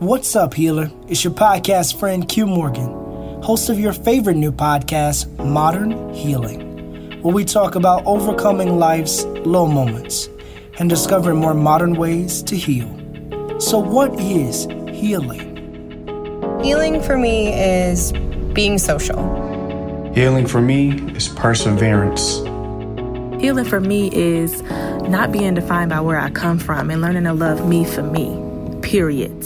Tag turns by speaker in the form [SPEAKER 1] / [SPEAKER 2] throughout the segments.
[SPEAKER 1] What's up, healer? It's your podcast friend Q Morgan, host of your favorite new podcast, Modern Healing, where we talk about overcoming life's low moments and discovering more modern ways to heal. So, what is healing?
[SPEAKER 2] Healing for me is being social.
[SPEAKER 3] Healing for me is perseverance.
[SPEAKER 4] Healing for me is not being defined by where I come from and learning to love me for me, period.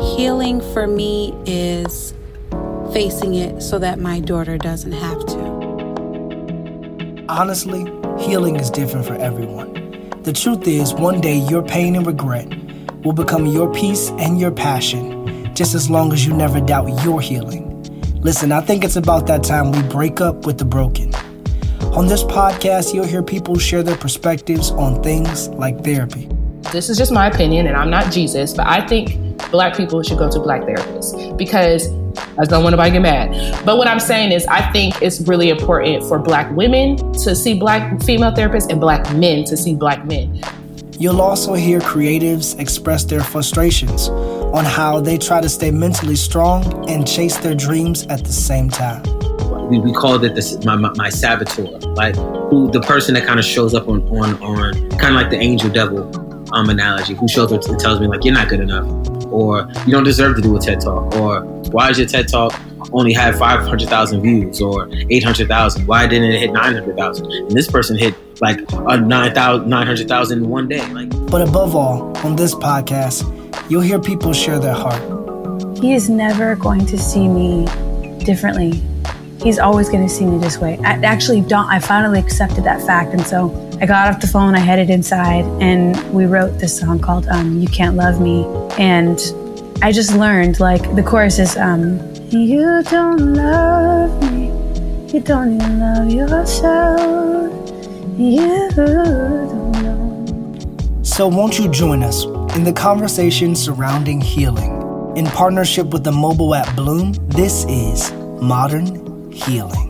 [SPEAKER 5] Healing for me is facing it so that my daughter doesn't have to.
[SPEAKER 1] Honestly, healing is different for everyone. The truth is, one day your pain and regret will become your peace and your passion, just as long as you never doubt your healing. Listen, I think it's about that time we break up with the broken. On this podcast, you'll hear people share their perspectives on things like therapy.
[SPEAKER 6] This is just my opinion, and I'm not Jesus, but I think black people should go to black therapists because I don't want nobody to get mad. But what I'm saying is, I think it's really important for black women to see black female therapists and black men to see black men.
[SPEAKER 1] You'll also hear creatives express their frustrations on how they try to stay mentally strong and chase their dreams at the same time.
[SPEAKER 7] We, we called it this, my, my, my saboteur, like who the person that kind of shows up on on on kind of like the angel devil um, analogy, who shows up and tells me like you're not good enough, or you don't deserve to do a TED talk, or why is your TED talk only had 500,000 views or 800,000? Why didn't it hit 900,000? And this person hit like a 900,000 in one day. Like,
[SPEAKER 1] but above all, on this podcast, you'll hear people share their heart.
[SPEAKER 8] He is never going to see me differently. He's always going to see me this way. I actually don't. I finally accepted that fact, and so I got off the phone. I headed inside, and we wrote this song called um, "You Can't Love Me." And I just learned, like the chorus is, um, "You don't love me. You don't even love yourself. You don't know."
[SPEAKER 1] So won't you join us in the conversation surrounding healing? In partnership with the mobile app Bloom, this is Modern Healing.